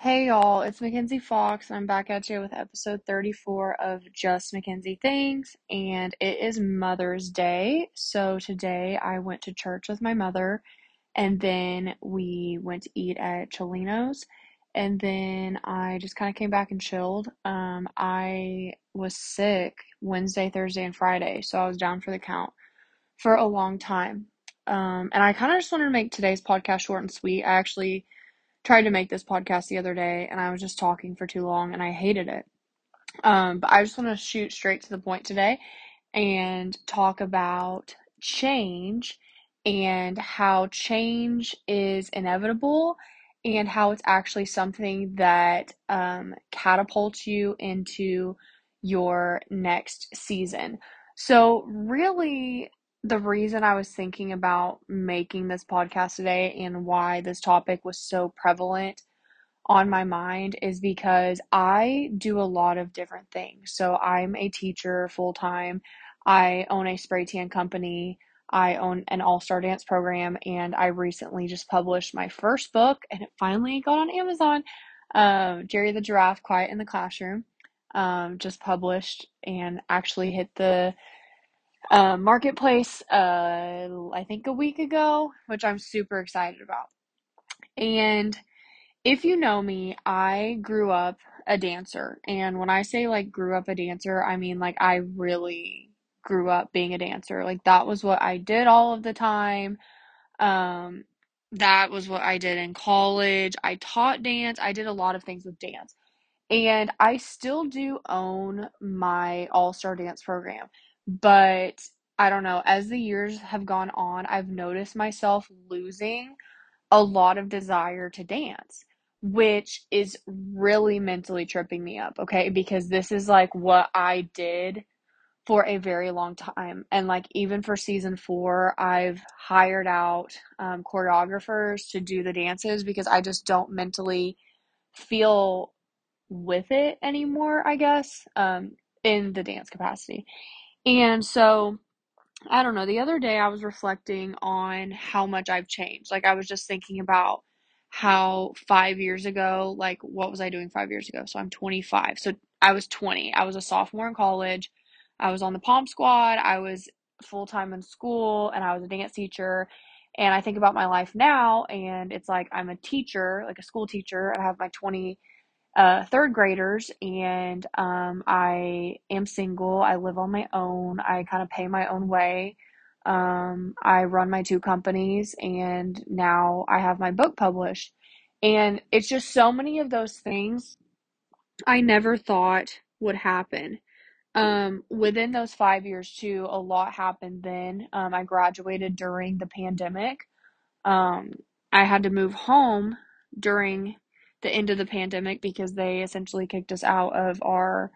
Hey y'all, it's MaKenzi Fox, and I'm back at you with episode 34 of Just MaKenzi Things, and it is Mother's Day. So today I went to church with my mother, and then we went to eat at Chelino's, and then I just kind of came back and chilled. Um, I was sick Wednesday, Thursday, and Friday, so I was down for the count for a long time. Um, and I kind of just wanted to make today's podcast short and sweet. I actually tried to make this podcast the other day and I was just talking for too long and I hated it. Um, but I just want to shoot straight to the point today and talk about change and how change is inevitable and how it's actually something that um, catapults you into your next season. So, really, the reason I was thinking about making this podcast today and why this topic was so prevalent on my mind is because I do a lot of different things. So I'm a teacher full time. I own a spray tan company. I own an all star dance program. And I recently just published my first book and it finally got on Amazon. Um, Jerry the Giraffe, Quiet in the Classroom. Um, just published and actually hit the uh, marketplace, uh, I think a week ago, which I'm super excited about. And if you know me, I grew up a dancer. And when I say like grew up a dancer, I mean like I really grew up being a dancer. Like that was what I did all of the time. Um, that was what I did in college. I taught dance. I did a lot of things with dance. And I still do own my all star dance program. But I don't know, as the years have gone on, I've noticed myself losing a lot of desire to dance, which is really mentally tripping me up, okay? Because this is like what I did for a very long time. And like even for season four, I've hired out um, choreographers to do the dances because I just don't mentally feel with it anymore, I guess, um, in the dance capacity. And so I don't know. The other day I was reflecting on how much I've changed. Like I was just thinking about how five years ago, like what was I doing five years ago? So I'm 25. So I was 20. I was a sophomore in college. I was on the pom squad. I was full time in school and I was a dance teacher. And I think about my life now and it's like I'm a teacher, like a school teacher. I have my 20 uh, third graders, and um, I am single. I live on my own. I kind of pay my own way. Um, I run my two companies, and now I have my book published. And it's just so many of those things I never thought would happen. Um, within those five years, too, a lot happened then. Um, I graduated during the pandemic. Um, I had to move home during the end of the pandemic because they essentially kicked us out of our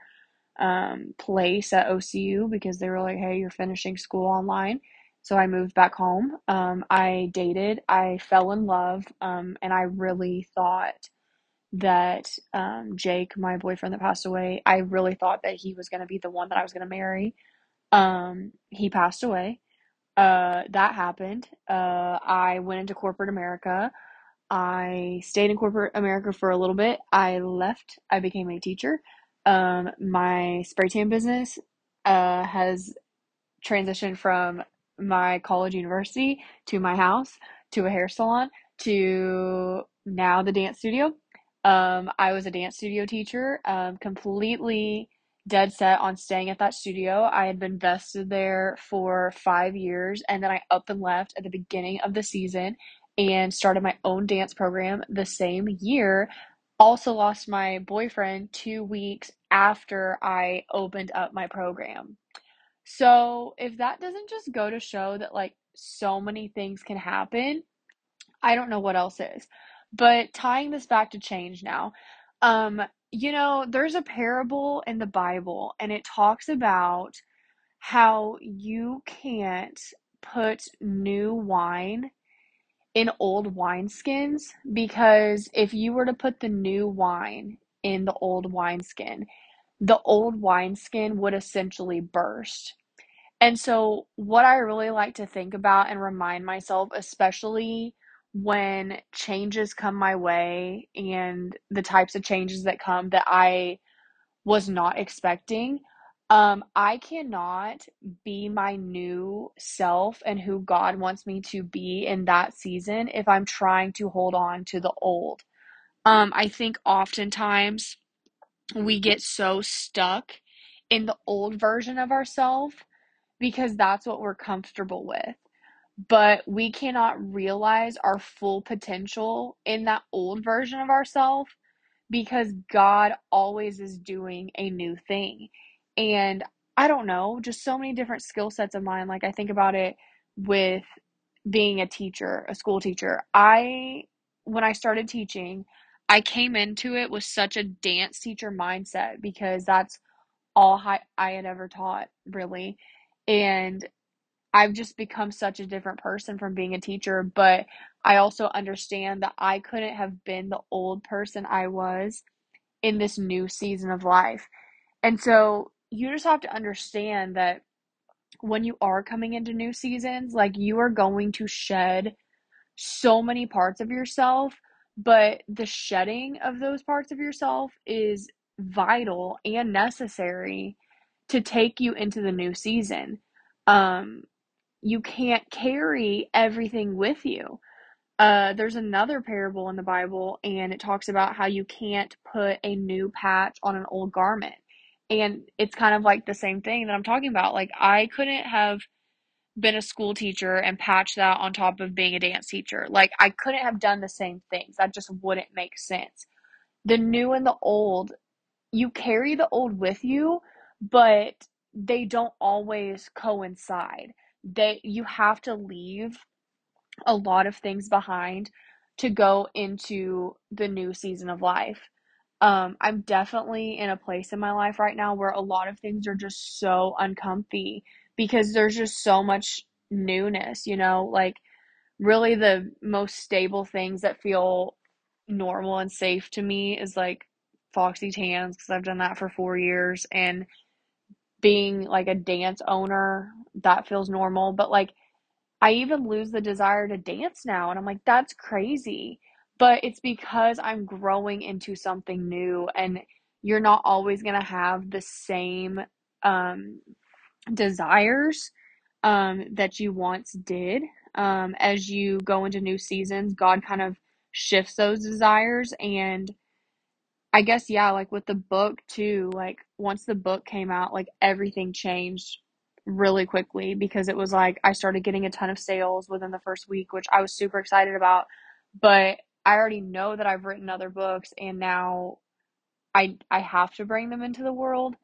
um, place at OCU because they were like, hey, you're finishing school online. So I moved back home. Um, I dated, I fell in love, um, and I really thought that um, Jake, my boyfriend that passed away, I really thought that he was going to be the one that I was going to marry. Um, he passed away. Uh, that happened. Uh, I went into corporate America. I stayed in corporate America for a little bit. I left. I became a teacher. Um, my spray tan business uh, has transitioned from my college university to my house to a hair salon to now the dance studio. Um, I was a dance studio teacher, um, completely dead set on staying at that studio. I had been vested there for five years, and then I up and left at the beginning of the season and started my own dance program the same year. Also, lost my boyfriend two weeks after I opened up my program. So, if that doesn't just go to show that like so many things can happen, I don't know what else is. But tying this back to change now, um, you know, there's a parable in the Bible and it talks about how you can't put new wine in old wineskins because if you were to put the new wine in the old wineskin, the old wineskin would essentially burst. And so, what I really like to think about and remind myself, especially when changes come my way and the types of changes that come that I was not expecting, um, I cannot be my new self and who God wants me to be in that season if I'm trying to hold on to the old. Um, I think oftentimes we get so stuck in the old version of ourselves because that's what we're comfortable with. But we cannot realize our full potential in that old version of ourselves because God always is doing a new thing. And I don't know, just so many different skill sets of mine. Like I think about it with being a teacher, a school teacher. I when I started teaching, I came into it with such a dance teacher mindset because that's all I, had ever taught, really. And I've just become such a different person from being a teacher, but I also understand that I couldn't have been the old person I was in this new season of life. And so you just have to understand that when you are coming into new seasons, like you are going to shed so many parts of yourself, but the shedding of those parts of yourself is vital and necessary to take you into the new season. Um, you can't carry everything with you. Uh, there's another parable in the Bible, and it talks about how you can't put a new patch on an old garment. And it's kind of like the same thing that I'm talking about. Like, I couldn't have been a school teacher and patched that on top of being a dance teacher. Like, I couldn't have done the same things. That just wouldn't make sense. The new and the old, you carry the old with you, but they don't always coincide. They you have to leave a lot of things behind to go into the new season of life. Um, I'm definitely in a place in my life right now where a lot of things are just so uncomfy because there's just so much newness, you know, like really the most stable things that feel normal and safe to me is like Foxy Tans because I've done that for four years and being like a dance owner that feels normal but like I even lose the desire to dance now. And I'm like, that's crazy. But it's because I'm growing into something new, and you're not always going to have the same um, desires um, that you once did. Um, as you go into new seasons, God kind of shifts those desires and I guess yeah, like with the book too, like once the book came out, like everything changed really quickly because it was like I started getting a ton of sales within the first week, which I was super excited about. But I already know that I've written other books and now I I have to bring them into the world.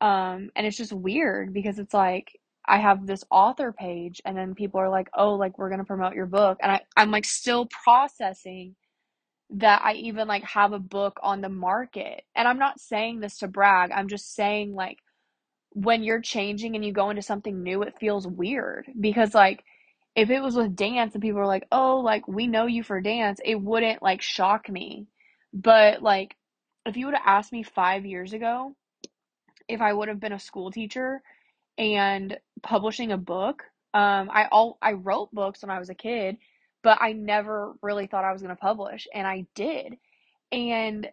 Um and it's just weird because it's like I have this author page and then people are like, "Oh, like we're going to promote your book." And I I'm like still processing that I even like have a book on the market. And I'm not saying this to brag. I'm just saying like when you're changing and you go into something new, it feels weird because like if it was with dance and people were like, "Oh, like we know you for dance," it wouldn't like shock me. But like if you would have asked me 5 years ago if I would have been a school teacher and publishing a book, um I all I wrote books when I was a kid, but I never really thought I was going to publish and I did. And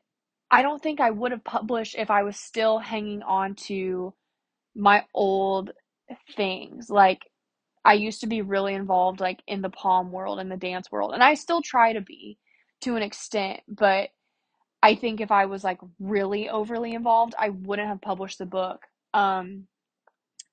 I don't think I would have published if I was still hanging on to my old things. Like I used to be really involved like in the pom world and the dance world, and I still try to be to an extent, but I think if I was like really overly involved, I wouldn't have published the book. Um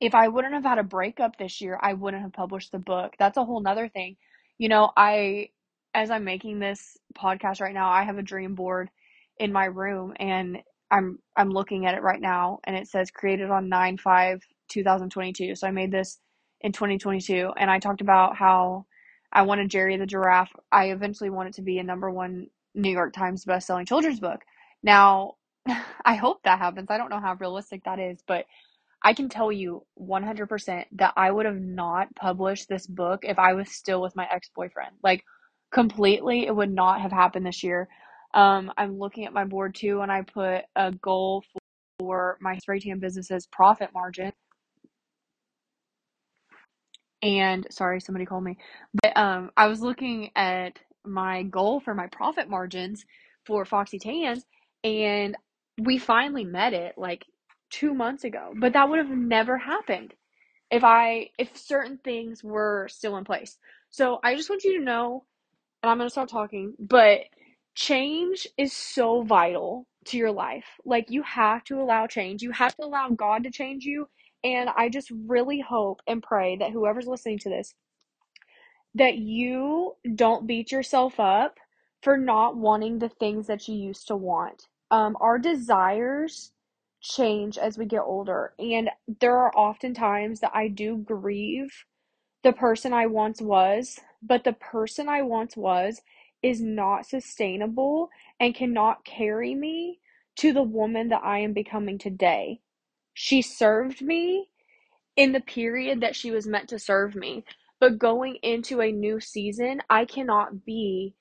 if I wouldn't have had a breakup this year, I wouldn't have published the book. That's a whole nother thing. You know, I, as I'm making this podcast right now, I have a dream board in my room and I'm, I'm looking at it right now and it says created on 9 5 2022. So I made this in 2022 and I talked about how I wanted Jerry the Giraffe. I eventually want it to be a number one New York Times best-selling children's book. Now, I hope that happens. I don't know how realistic that is, but I can tell you 100% that I would have not published this book if I was still with my ex boyfriend. Like, completely, it would not have happened this year. Um, I'm looking at my board too, and I put a goal for my spray tan business's profit margin. And sorry, somebody called me. But um, I was looking at my goal for my profit margins for Foxy Tans and we finally met it like 2 months ago. But that would have never happened if I if certain things were still in place. So I just want you to know and I'm to stop talking, but change is so vital to your life. Like you have to allow change. You have to allow God to change you. And I just really hope and pray that whoever's listening to this that you don't beat yourself up for not wanting the things that you used to want. Um, our desires change as we get older, and there are often times that I do grieve the person I once was, but the person I once was is not sustainable and cannot carry me to the woman that I am becoming today. She served me in the period that she was meant to serve me. But going into a new season, I cannot be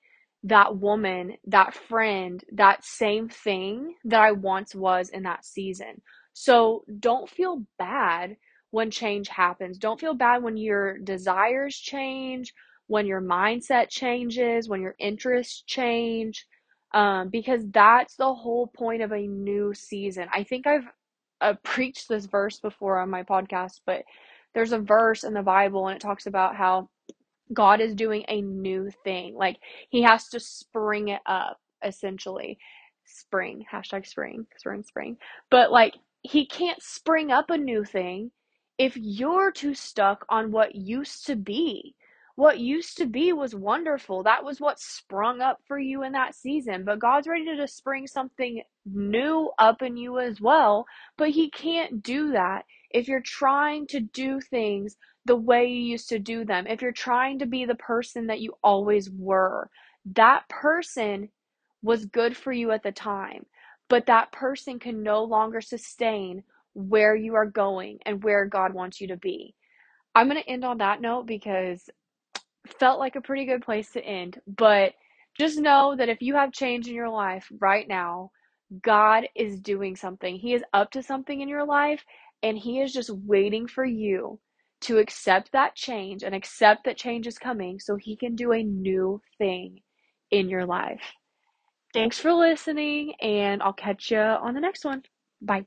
that woman, that friend, that same thing that I once was in that season. So don't feel bad when change happens. Don't feel bad when your desires change, when your mindset changes, when your interests change, um, because that's the whole point of a new season. I think I've uh, preached this verse before on my podcast, but there's a verse in the Bible and it talks about how God is doing a new thing. Like he has to spring it up, essentially. Spring, hashtag spring, because we're in spring. But like he can't spring up a new thing if you're too stuck on what used to be. What used to be was wonderful. That was what sprung up for you in that season. But God's ready to just spring something new up in you as well. But He can't do that if you're trying to do things the way you used to do them. If you're trying to be the person that you always were, that person was good for you at the time. But that person can no longer sustain where you are going and where God wants you to be. I'm going to end on that note because felt like a pretty good place to end. But just know that if you have change in your life right now, God is doing something. He is up to something in your life, and He is just waiting for you to accept that change and accept that change is coming so He can do a new thing in your life. Thanks for listening, and I'll catch you on the next one. Bye.